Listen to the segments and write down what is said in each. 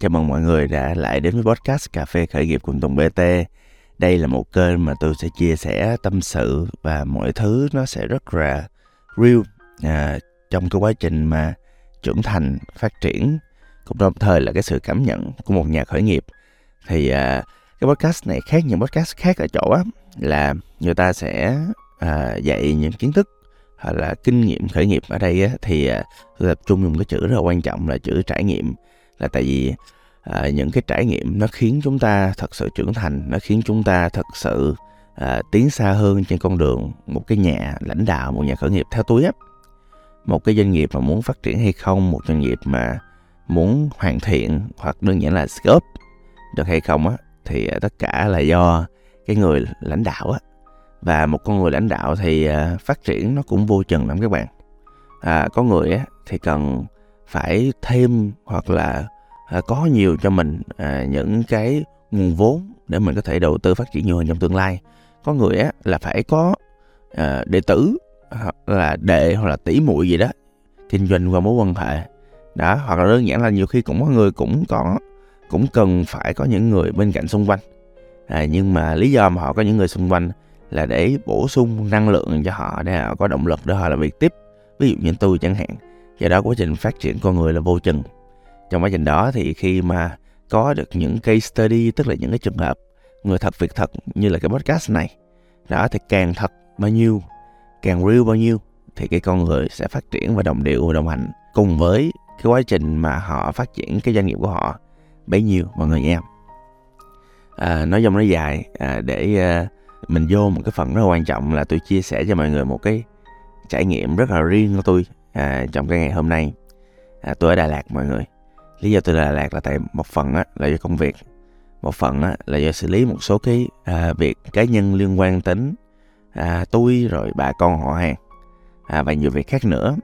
Chào mừng mọi người đã lại đến với podcast Cà phê khởi nghiệp cùng Tùng BT. Đây là một kênh mà tôi sẽ chia sẻ tâm sự và mọi thứ nó sẽ rất là real à, trong cái quá trình mà trưởng thành, phát triển cũng đồng thời là cái sự cảm nhận của một nhà khởi nghiệp. Thì à, cái podcast này khác những podcast khác ở chỗ á, là người ta sẽ à, dạy những kiến thức hoặc là kinh nghiệm khởi nghiệp ở đây á, thì à, tôi tập trung dùng cái chữ rất là quan trọng là chữ trải nghiệm là tại vì à, những cái trải nghiệm nó khiến chúng ta thật sự trưởng thành nó khiến chúng ta thật sự à, tiến xa hơn trên con đường một cái nhà lãnh đạo một nhà khởi nghiệp theo túi á. Một cái doanh nghiệp mà muốn phát triển hay không một doanh nghiệp mà muốn hoàn thiện hoặc đơn giản là scope được hay không á thì tất cả là do cái người lãnh đạo á. Và một con người lãnh đạo thì à, phát triển nó cũng vô chừng lắm các bạn. À, có người á thì cần phải thêm hoặc là à, có nhiều cho mình à, những cái nguồn vốn để mình có thể đầu tư phát triển nhiều hơn trong tương lai. Có người á là phải có à, đệ tử hoặc là đệ hoặc là tỷ muội gì đó kinh doanh qua mối quan hệ. Đó hoặc là đơn giản là nhiều khi cũng có người cũng có cũng cần phải có những người bên cạnh xung quanh. À, nhưng mà lý do mà họ có những người xung quanh là để bổ sung năng lượng cho họ để họ có động lực để họ làm việc tiếp. Ví dụ như tôi chẳng hạn do đó quá trình phát triển con người là vô chừng. Trong quá trình đó thì khi mà có được những case study tức là những cái trường hợp người thật việc thật như là cái podcast này đó thì càng thật bao nhiêu càng real bao nhiêu thì cái con người sẽ phát triển và đồng điệu và đồng hành cùng với cái quá trình mà họ phát triển cái doanh nghiệp của họ bấy nhiêu mọi người nghe à, nói dòng nói dài à, để à, mình vô một cái phần rất là quan trọng là tôi chia sẻ cho mọi người một cái trải nghiệm rất là riêng của tôi à, trong cái ngày hôm nay. À, tôi ở Đà Lạt mọi người. Lý do tôi ở Đà Lạt là tại một phần á, là do công việc. Một phần á, là do xử lý một số cái à, việc cá nhân liên quan đến à, tôi rồi bà con họ hàng. À, và nhiều việc khác nữa.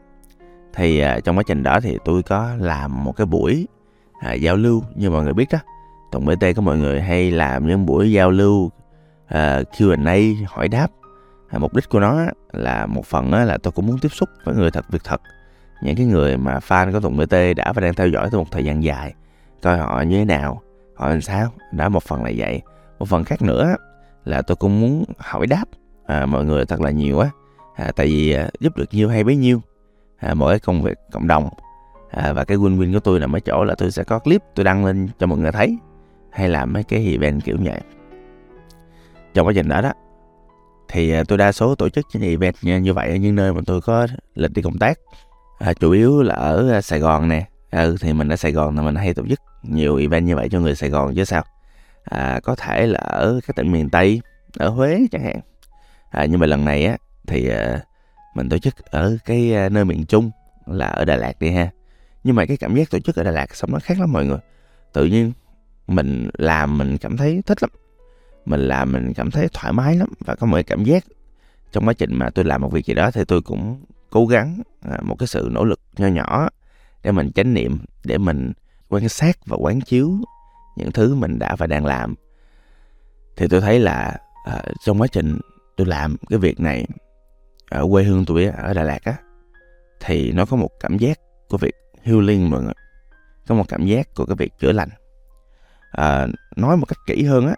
Thì à, trong quá trình đó thì tôi có làm một cái buổi à, giao lưu như mọi người biết đó tổng BT có mọi người hay làm những buổi giao lưu à, Q&A hỏi đáp à, mục đích của nó là một phần là tôi cũng muốn tiếp xúc với người thật việc thật. Những cái người mà fan của Tùng BT đã và đang theo dõi tôi một thời gian dài. Coi họ như thế nào họ làm sao? Đó một phần là vậy. Một phần khác nữa là tôi cũng muốn hỏi đáp à, mọi người thật là nhiều á. À, tại vì à, giúp được nhiêu hay bấy nhiêu. À, mỗi công việc cộng đồng. À, và cái win win của tôi là mấy chỗ là tôi sẽ có clip tôi đăng lên cho mọi người thấy hay làm mấy cái event kiểu vậy. Trong quá trình đó đó thì à, tôi đa số tổ chức những event như, như vậy ở những nơi mà tôi có lịch đi công tác. À, chủ yếu là ở à, Sài Gòn nè. Ừ, thì mình ở Sài Gòn là mình hay tổ chức nhiều event như vậy cho người Sài Gòn chứ sao. À, có thể là ở các tỉnh miền Tây ở Huế chẳng hạn. À, nhưng mà lần này á thì à, mình tổ chức ở cái nơi miền Trung là ở Đà Lạt đi ha. Nhưng mà cái cảm giác tổ chức ở Đà Lạt xong nó khác lắm mọi người. Tự nhiên mình làm mình cảm thấy thích lắm mình làm mình cảm thấy thoải mái lắm và có một cái cảm giác trong quá trình mà tôi làm một việc gì đó thì tôi cũng cố gắng à, một cái sự nỗ lực nho nhỏ để mình chánh niệm để mình quan sát và quán chiếu những thứ mình đã và đang làm. Thì tôi thấy là à, trong quá trình tôi làm cái việc này ở quê hương tôi ở Đà Lạt á thì nó có một cảm giác của việc healing mọi người có một cảm giác của cái việc chữa lành. À, nói một cách kỹ hơn á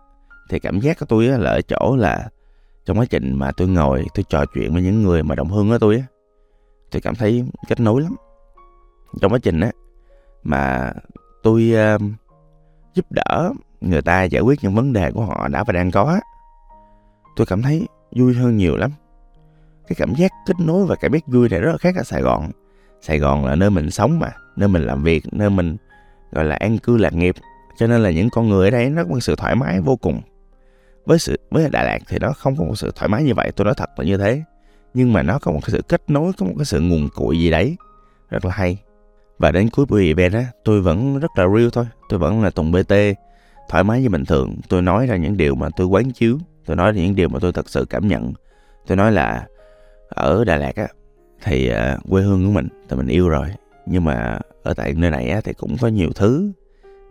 thì cảm giác của tôi á, là ở chỗ là trong quá trình mà tôi ngồi tôi trò chuyện với những người mà đồng hương của tôi á tôi cảm thấy kết nối lắm. Trong quá trình á mà tôi uh, giúp đỡ người ta giải quyết những vấn đề của họ đã và đang có tôi cảm thấy vui hơn nhiều lắm. Cái cảm giác kết nối và cảm giác vui này rất là khác ở Sài Gòn. Sài Gòn là nơi mình sống mà nơi mình làm việc nơi mình gọi là an cư lạc nghiệp. Cho nên là những con người ở đây nó có một sự thoải mái vô cùng với sự với Đà Lạt thì nó không có một sự thoải mái như vậy tôi nói thật là như thế. Nhưng mà nó có một cái sự kết nối có một cái sự nguồn cội gì đấy rất là hay. Và đến cuối buổi event á tôi vẫn rất là real thôi. Tôi vẫn là tùng bt thoải mái như bình thường. Tôi nói ra những điều mà tôi quán chiếu. Tôi nói ra những điều mà tôi thật sự cảm nhận. Tôi nói là ở đà lạt á thì uh, quê hương của mình thì mình yêu rồi. Nhưng mà ở tại nơi này á thì cũng có nhiều thứ.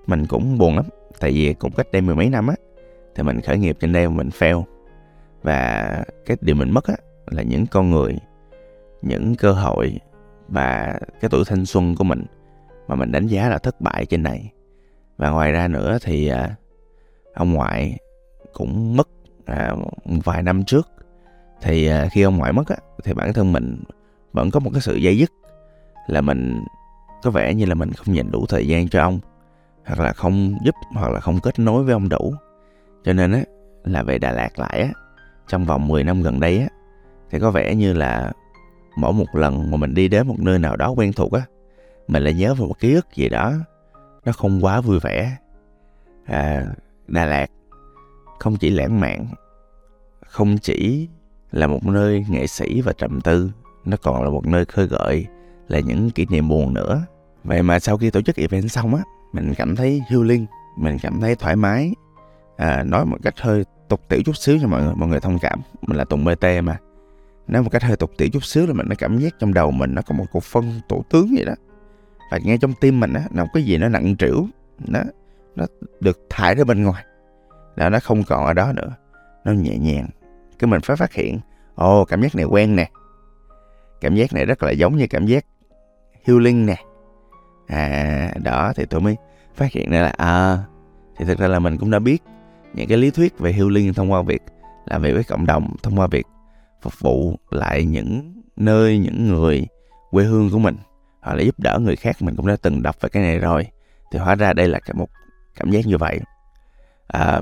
Mình cũng buồn lắm. Tại vì cũng cách đây mười mấy năm á thì mình khởi nghiệp trên đây mình fail. Và cái điều mình mất á là những con người những cơ hội và cái tuổi thanh xuân của mình mà mình đánh giá là thất bại trên này. Và ngoài ra nữa thì à, ông ngoại cũng mất à, vài năm trước. Thì à, khi ông ngoại mất á, thì bản thân mình vẫn có một cái sự dây dứt là mình có vẻ như là mình không dành đủ thời gian cho ông hoặc là không giúp hoặc là không kết nối với ông đủ cho nên á là về Đà Lạt lại á trong vòng 10 năm gần đây á thì có vẻ như là mỗi một lần mà mình đi đến một nơi nào đó quen thuộc á mình lại nhớ về một ký ức gì đó nó không quá vui vẻ. À, Đà Lạt không chỉ lãng mạn không chỉ là một nơi nghệ sĩ và trầm tư nó còn là một nơi khơi gợi là những kỷ niệm buồn nữa. Vậy mà sau khi tổ chức event xong á mình cảm thấy healing mình cảm thấy thoải mái à, nói một cách hơi tục tiểu chút xíu cho mọi người mọi người thông cảm. Mình là tùng bt mà. Nói một cách hơi tục tiểu chút xíu là mình nó cảm giác trong đầu mình nó có một cục phân tổ tướng vậy đó. Và ngay trong tim mình á nó có cái gì nó nặng trĩu nó nó được thải ra bên ngoài. Là nó không còn ở đó nữa nó nhẹ nhàng. Cái mình phải phát hiện ồ oh, cảm giác này quen nè. Cảm giác này rất là giống như cảm giác healing nè. À đó thì tôi mới phát hiện ra là à thì thực ra là mình cũng đã biết những cái lý thuyết về healing thông qua việc làm việc với cộng đồng thông qua việc phục vụ lại những nơi những người quê hương của mình hoặc là giúp đỡ người khác mình cũng đã từng đọc về cái này rồi thì hóa ra đây là một cảm giác như vậy. À,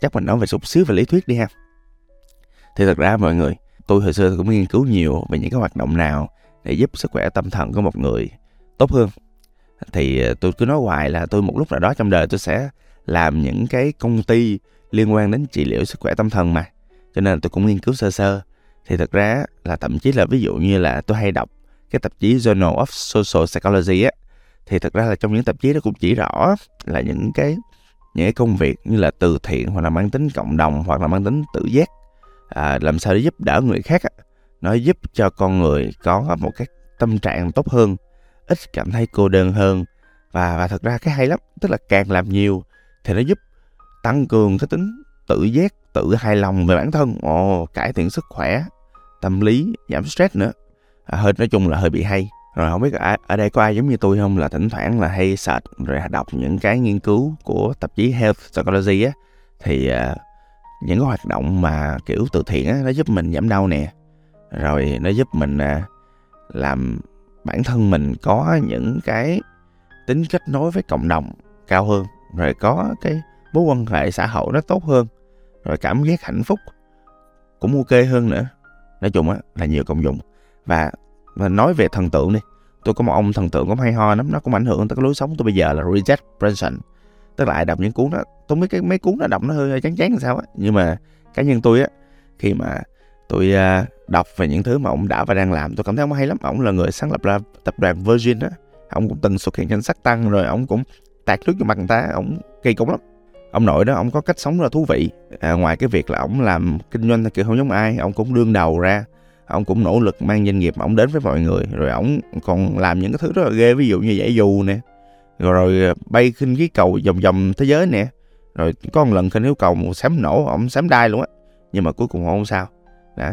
chắc mình nói về sụp xíu về lý thuyết đi ha. Thì thật ra mọi người tôi hồi xưa cũng nghiên cứu nhiều về những cái hoạt động nào để giúp sức khỏe tâm thần của một người tốt hơn. Thì à, tôi cứ nói hoài là tôi một lúc nào đó trong đời tôi sẽ làm những cái công ty liên quan đến trị liệu sức khỏe tâm thần mà. Cho nên tôi cũng nghiên cứu sơ sơ. Thì thật ra là thậm chí là ví dụ như là tôi hay đọc cái tạp chí Journal of Social Psychology á thì thật ra là trong những tạp chí đó cũng chỉ rõ là những cái những cái công việc như là từ thiện hoặc là mang tính cộng đồng hoặc là mang tính tự giác. À, làm sao để giúp đỡ người khác á, nó giúp cho con người có một cái tâm trạng tốt hơn ít cảm thấy cô đơn hơn. Và và thật ra cái hay lắm tức là càng làm nhiều thì nó giúp tăng cường cái tính tự giác tự hài lòng về bản thân ồ cải thiện sức khỏe tâm lý giảm stress nữa. À, hơi nói chung là hơi bị hay. Rồi không biết ở, ở đây có ai giống như tôi không? Là thỉnh thoảng là hay search rồi đọc những cái nghiên cứu của tạp chí Health Psychology á. Thì à, những cái hoạt động mà kiểu từ thiện á nó giúp mình giảm đau nè. Rồi nó giúp mình à, làm bản thân mình có những cái tính kết nối với cộng đồng cao hơn rồi có cái mối quan hệ xã hội nó tốt hơn rồi cảm giác hạnh phúc cũng ok hơn nữa. Nói chung á là nhiều công dụng. Và và nói về thần tượng đi tôi có một ông thần tượng cũng hay ho lắm nó cũng ảnh hưởng tới cái lối sống tôi bây giờ là Richard Branson. Tức là ai đọc những cuốn đó tôi biết cái mấy cuốn đó đọc nó hơi, hơi chán chán sao á nhưng mà cá nhân tôi á khi mà tôi uh, đọc về những thứ mà ông đã và đang làm tôi cảm thấy ông hay lắm. Ông là người sáng lập ra tập đoàn Virgin á ông cũng từng xuất hiện trên sắc tăng rồi ông cũng tạt nước cho mặt người ta ông kỳ cục lắm. Ông nội đó ông có cách sống rất là thú vị. À, ngoài cái việc là ông làm kinh doanh kiểu không giống ai ông cũng đương đầu ra. Ông cũng nỗ lực mang doanh nghiệp ông đến với mọi người. Rồi ông còn làm những cái thứ rất là ghê ví dụ như giải dù nè. Rồi, rồi bay khinh khí cầu vòng vòng thế giới nè. Rồi có một lần khinh khí cầu một xém nổ ông xém đai luôn á. Nhưng mà cuối cùng không sao. Đó.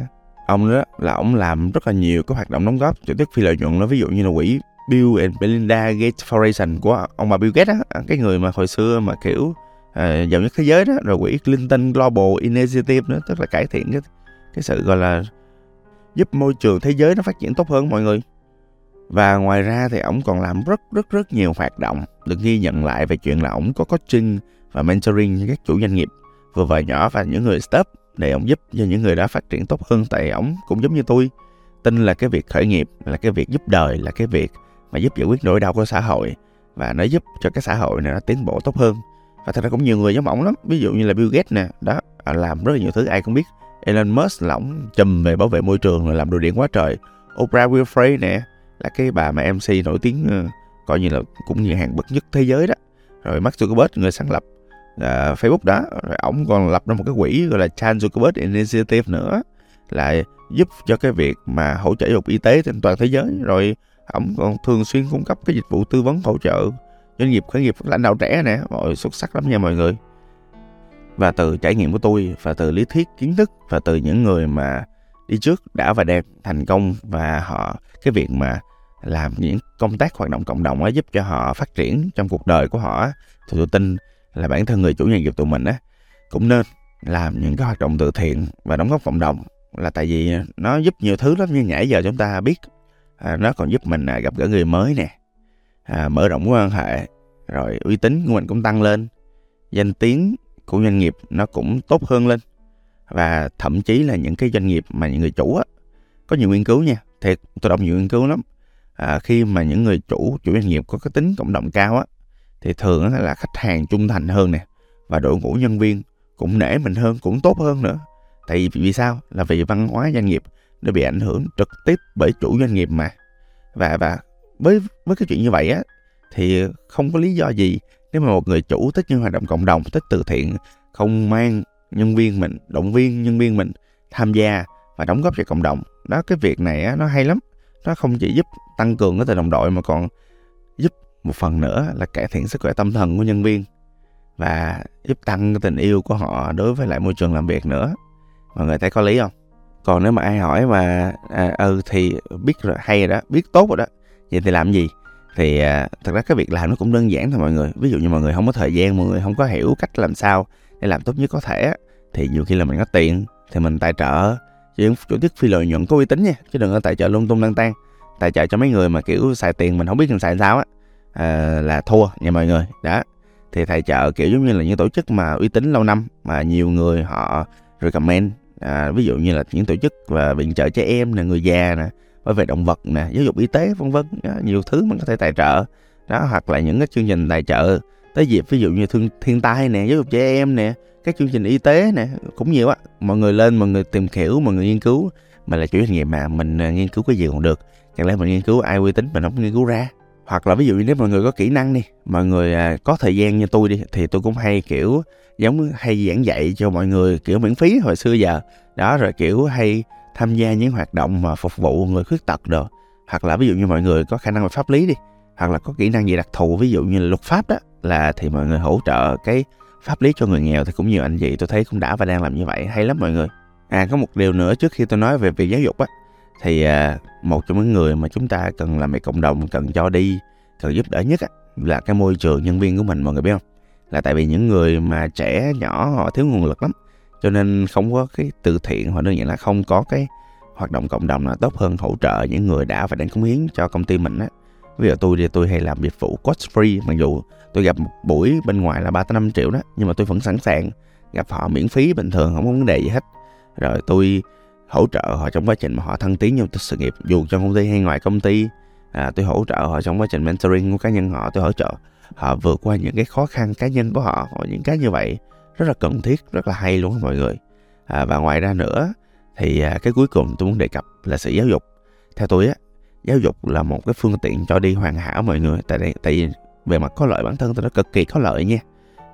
Ông đó là ông làm rất là nhiều cái hoạt động đóng góp trực tiếp phi lợi nhuận đó. Ví dụ như là quỹ Bill and Belinda Gates Foundation của ông bà Bill Gates á à, cái người mà hồi xưa mà kiểu à, giàu nhất thế giới đó rồi quỹ Clinton Global Initiative nữa tức là cải thiện cái cái sự gọi là giúp môi trường thế giới nó phát triển tốt hơn mọi người. Và ngoài ra thì ổng còn làm rất rất rất nhiều hoạt động được ghi nhận lại về chuyện là ổng có coaching và mentoring cho các chủ doanh nghiệp vừa và nhỏ và những người startup để ổng giúp cho những người đó phát triển tốt hơn. Tại ổng cũng giống như tôi tin là cái việc khởi nghiệp là cái việc giúp đời là cái việc mà giúp giải quyết nỗi đau của xã hội. Và nó giúp cho cái xã hội này nó tiến bộ tốt hơn. Và thật ra cũng nhiều người giống ổng lắm. Ví dụ như là Bill Gates nè đó à, làm rất là nhiều thứ. Ai cũng biết Elon Musk là ổng chùm về bảo vệ môi trường rồi làm đồ điện quá trời. Oprah Winfrey nè là cái bà mà MC nổi tiếng ờ, coi như là cũng như hàng bậc nhất thế giới đó. Rồi Mark Zuckerberg người sáng lập uh, Facebook đó. Rồi ổng còn lập ra một cái quỹ gọi là Chan Zuckerberg Initiative nữa là giúp cho cái việc mà hỗ trợ dục y tế trên toàn thế giới. Rồi ổng còn thường xuyên cung cấp cái dịch vụ tư vấn hỗ trợ. Doanh nghiệp, khởi nghiệp, lãnh đạo trẻ nè, mọi xuất sắc lắm nha mọi người. Và từ trải nghiệm của tôi, và từ lý thuyết, kiến thức, và từ những người mà đi trước đã và đang thành công, và họ, cái việc mà làm những công tác hoạt động cộng đồng ấy giúp cho họ phát triển trong cuộc đời của họ thì tôi tin là bản thân người chủ doanh nghiệp tụi mình á, cũng nên làm những cái hoạt động từ thiện và đóng góp cộng đồng. Là tại vì nó giúp nhiều thứ lắm, như nhảy giờ chúng ta biết à, nó còn giúp mình à, gặp gỡ người mới nè. À, mở rộng mối quan hệ rồi uy tín của mình cũng tăng lên. Danh tiếng của doanh nghiệp nó cũng tốt hơn lên. Và thậm chí là những cái doanh nghiệp mà những người chủ á có nhiều nghiên cứu nha. Thiệt tôi đọc nhiều nghiên cứu lắm. À, khi mà những người chủ chủ doanh nghiệp có cái tính cộng đồng cao á thì thường là khách hàng trung thành hơn nè. Và đội ngũ nhân viên cũng nể mình hơn cũng tốt hơn nữa. Tại vì vì sao? Là vì văn hóa doanh nghiệp nó bị ảnh hưởng trực tiếp bởi chủ doanh nghiệp mà. Và và với với cái chuyện như vậy á thì không có lý do gì nếu mà một người chủ thích những hoạt động cộng đồng thích từ thiện không mang nhân viên mình động viên nhân viên mình tham gia và đóng góp cho cộng đồng. Đó cái việc này á, nó hay lắm. Nó không chỉ giúp tăng cường cái tình đồng đội mà còn giúp một phần nữa là cải thiện sức khỏe tâm thần của nhân viên và giúp tăng cái tình yêu của họ đối với lại môi trường làm việc nữa. Mọi người thấy có lý không? Còn nếu mà ai hỏi mà à, ừ thì biết rồi hay rồi đó biết tốt rồi đó vậy thì làm gì? Thì à, thật ra cái việc làm nó cũng đơn giản thôi mọi người. Ví dụ như mọi người không có thời gian mọi người không có hiểu cách làm sao để làm tốt nhất có thể thì nhiều khi là mình có tiền thì mình tài trợ. Những tổ chức phi lợi nhuận có uy tín nha chứ đừng có tài trợ lung tung lăng tan. Tài trợ cho mấy người mà kiểu xài tiền mình không biết làm xài sao á à, là thua nha mọi người. Đó thì tài trợ kiểu giống như là những tổ chức mà uy tín lâu năm mà nhiều người họ recommend à, ví dụ như là những tổ chức và viện trợ trẻ em nè người già nè bảo vệ động vật nè giáo dục y tế vân vân nhiều thứ mình có thể tài trợ. Đó hoặc là những cái chương trình tài trợ tới dịp ví dụ như thương thiên tai nè giáo dục trẻ em nè các chương trình y tế nè cũng nhiều á. Mọi người lên mọi người tìm hiểu mọi người nghiên cứu mà là chủ doanh nghiệp mà mình à, nghiên cứu cái gì còn được. Chẳng lẽ mình nghiên cứu ai uy tín mình không nghiên cứu ra? Hoặc là ví dụ như nếu mọi người có kỹ năng đi, mọi người à, có thời gian như tôi đi, thì tôi cũng hay, kiểu, giống hay giảng dạy cho mọi người, kiểu, miễn phí hồi xưa giờ. Đó, rồi, kiểu, hay tham gia những hoạt động mà phục vụ người khuyết tật rồi hoặc là ví dụ như mọi người có khả năng về pháp lý đi, hoặc là có kỹ năng gì đặc thù, ví dụ như là luật pháp đó, là thì mọi người hỗ trợ cái pháp lý cho người nghèo thì cũng nhiều anh chị tôi thấy cũng đã và đang làm như vậy. Hay lắm mọi người. À có một điều nữa trước khi tôi nói về việc giáo dục á thì à, một trong những người mà chúng ta cần làm việc cộng đồng, cần cho đi, cần giúp đỡ nhất là cái môi trường nhân viên của mình, mọi người biết không? Là tại vì những người mà trẻ, nhỏ, họ thiếu nguồn lực lắm. Cho nên không có cái từ thiện hoặc đơn giản là không có cái hoạt động cộng đồng là tốt hơn hỗ trợ những người đã và đang cống hiến cho công ty mình á. Ví dụ tôi thì tôi hay làm dịch vụ cost free, mặc dù tôi gặp một buổi bên ngoài là ba năm triệu đó, nhưng mà tôi vẫn sẵn sàng gặp họ miễn phí bình thường, không có vấn đề gì hết. Rồi tôi hỗ trợ họ trong quá trình mà họ thăng tiến trong sự nghiệp. Dù trong công ty hay ngoài công ty à, tôi hỗ trợ họ trong quá trình mentoring của cá nhân họ tôi hỗ trợ họ vượt qua những cái khó khăn cá nhân của họ hoặc những cái như vậy. Rất là cần thiết rất là hay luôn mọi người. À, và ngoài ra nữa thì à, cái cuối cùng tôi muốn đề cập là sự giáo dục. Theo tôi á giáo dục là một cái phương tiện cho đi hoàn hảo mọi người. Tại đây tại vì về mặt có lợi bản thân tôi nó cực kỳ có lợi nha.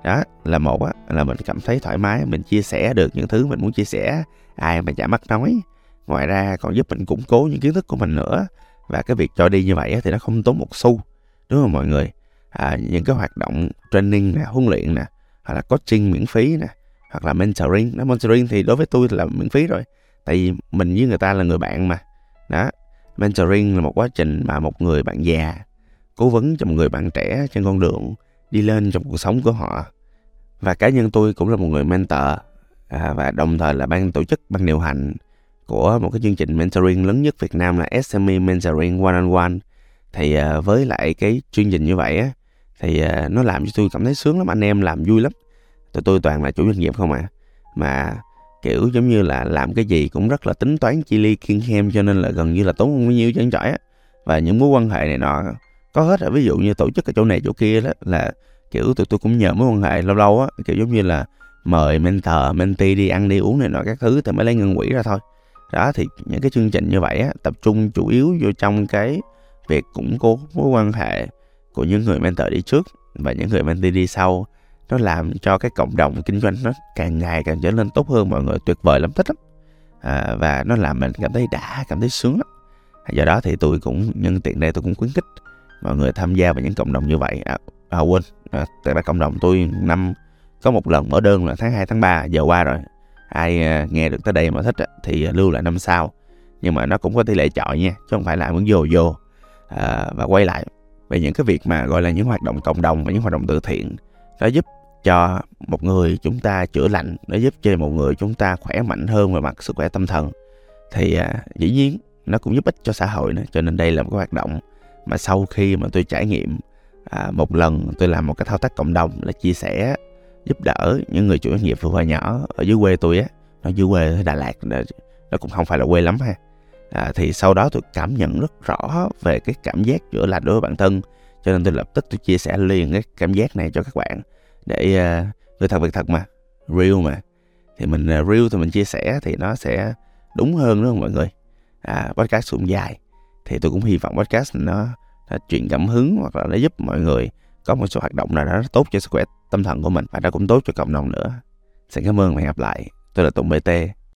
Đó là một á là mình cảm thấy thoải mái mình chia sẻ được những thứ mình muốn chia sẻ ai mà chả mắc nói. Ngoài ra còn giúp mình củng cố những kiến thức của mình nữa. Và cái việc cho đi như vậy thì nó không tốn một xu đúng không mọi người? À, những cái hoạt động training nè huấn luyện nè hoặc là coaching miễn phí nè hoặc là mentoring. Nó mentoring thì đối với tôi là miễn phí rồi tại vì mình với người ta là người bạn mà. Đó mentoring là một quá trình mà một người bạn già cố vấn cho một người bạn trẻ trên con đường đi lên trong cuộc sống của họ. Và cá nhân tôi cũng là một người mentor à, và đồng thời là ban tổ chức ban điều hành của một cái chương trình mentoring lớn nhất Việt Nam là SME Mentoring One on One thì à, với lại cái chương trình như vậy á thì à, nó làm cho tôi cảm thấy sướng lắm anh em làm vui lắm. Tụi tôi toàn là chủ doanh nghiệp không à. Mà kiểu giống như là làm cái gì cũng rất là tính toán chi ly kiên khem cho nên là gần như là tốn không bao nhiêu chân chọi á. Và những mối quan hệ này nọ có hết rồi ví dụ như tổ chức ở chỗ này chỗ kia đó là kiểu tụi tôi cũng nhờ mối quan hệ lâu lâu á. Kiểu giống như là mời mentor mentee đi ăn đi uống này nọ các thứ thì mới lấy ngân quỹ ra thôi. Đó thì những cái chương trình như vậy á tập trung chủ yếu vô trong cái việc củng cố mối quan hệ của những người mentor đi trước và những người mentee đi sau. Nó làm cho cái cộng đồng kinh doanh nó càng ngày càng trở nên tốt hơn mọi người tuyệt vời lắm thích lắm. À, và nó làm mình cảm thấy đã cảm thấy sướng lắm. À, do đó thì tôi cũng nhân tiện đây tôi cũng khuyến khích mọi người tham gia vào những cộng đồng như vậy. À, à quên à, tại là cộng đồng tôi năm có một lần mở đơn là tháng 2 tháng 3 giờ qua rồi. Ai à, nghe được tới đây mà thích thì à, lưu lại năm sau nhưng mà nó cũng có tỷ lệ chọi nha chứ không phải là muốn vô vô à, và quay lại. Về những cái việc mà gọi là những hoạt động cộng đồng và những hoạt động từ thiện nó giúp cho một người chúng ta chữa lành nó giúp cho một người chúng ta khỏe mạnh hơn về mặt sức khỏe tâm thần. Thì à, dĩ nhiên nó cũng giúp ích cho xã hội nữa cho nên đây là một cái hoạt động mà sau khi mà tôi trải nghiệm à, một lần tôi làm một cái thao tác cộng đồng là chia sẻ giúp đỡ những người chủ doanh nghiệp vừa và nhỏ ở dưới quê tôi á. Nó dưới quê Đà Lạt nó cũng không phải là quê lắm ha. À, thì sau đó tôi cảm nhận rất rõ về cái cảm giác chữa lành đối với bản thân cho nên tôi lập tức tôi chia sẻ liền cái cảm giác này cho các bạn để à, uh, người thật việc thật mà real mà. Thì mình uh, real thì mình chia sẻ thì nó sẽ đúng hơn đúng không mọi người? À, podcast cũng dài thì tôi cũng hy vọng podcast nó, nó truyền cảm hứng hoặc là nó giúp mọi người có một số hoạt động nào đó tốt cho sức khỏe tâm thần của mình và nó cũng tốt cho cộng đồng nữa. Xin cảm ơn và hẹn gặp lại. Tôi là tùng bt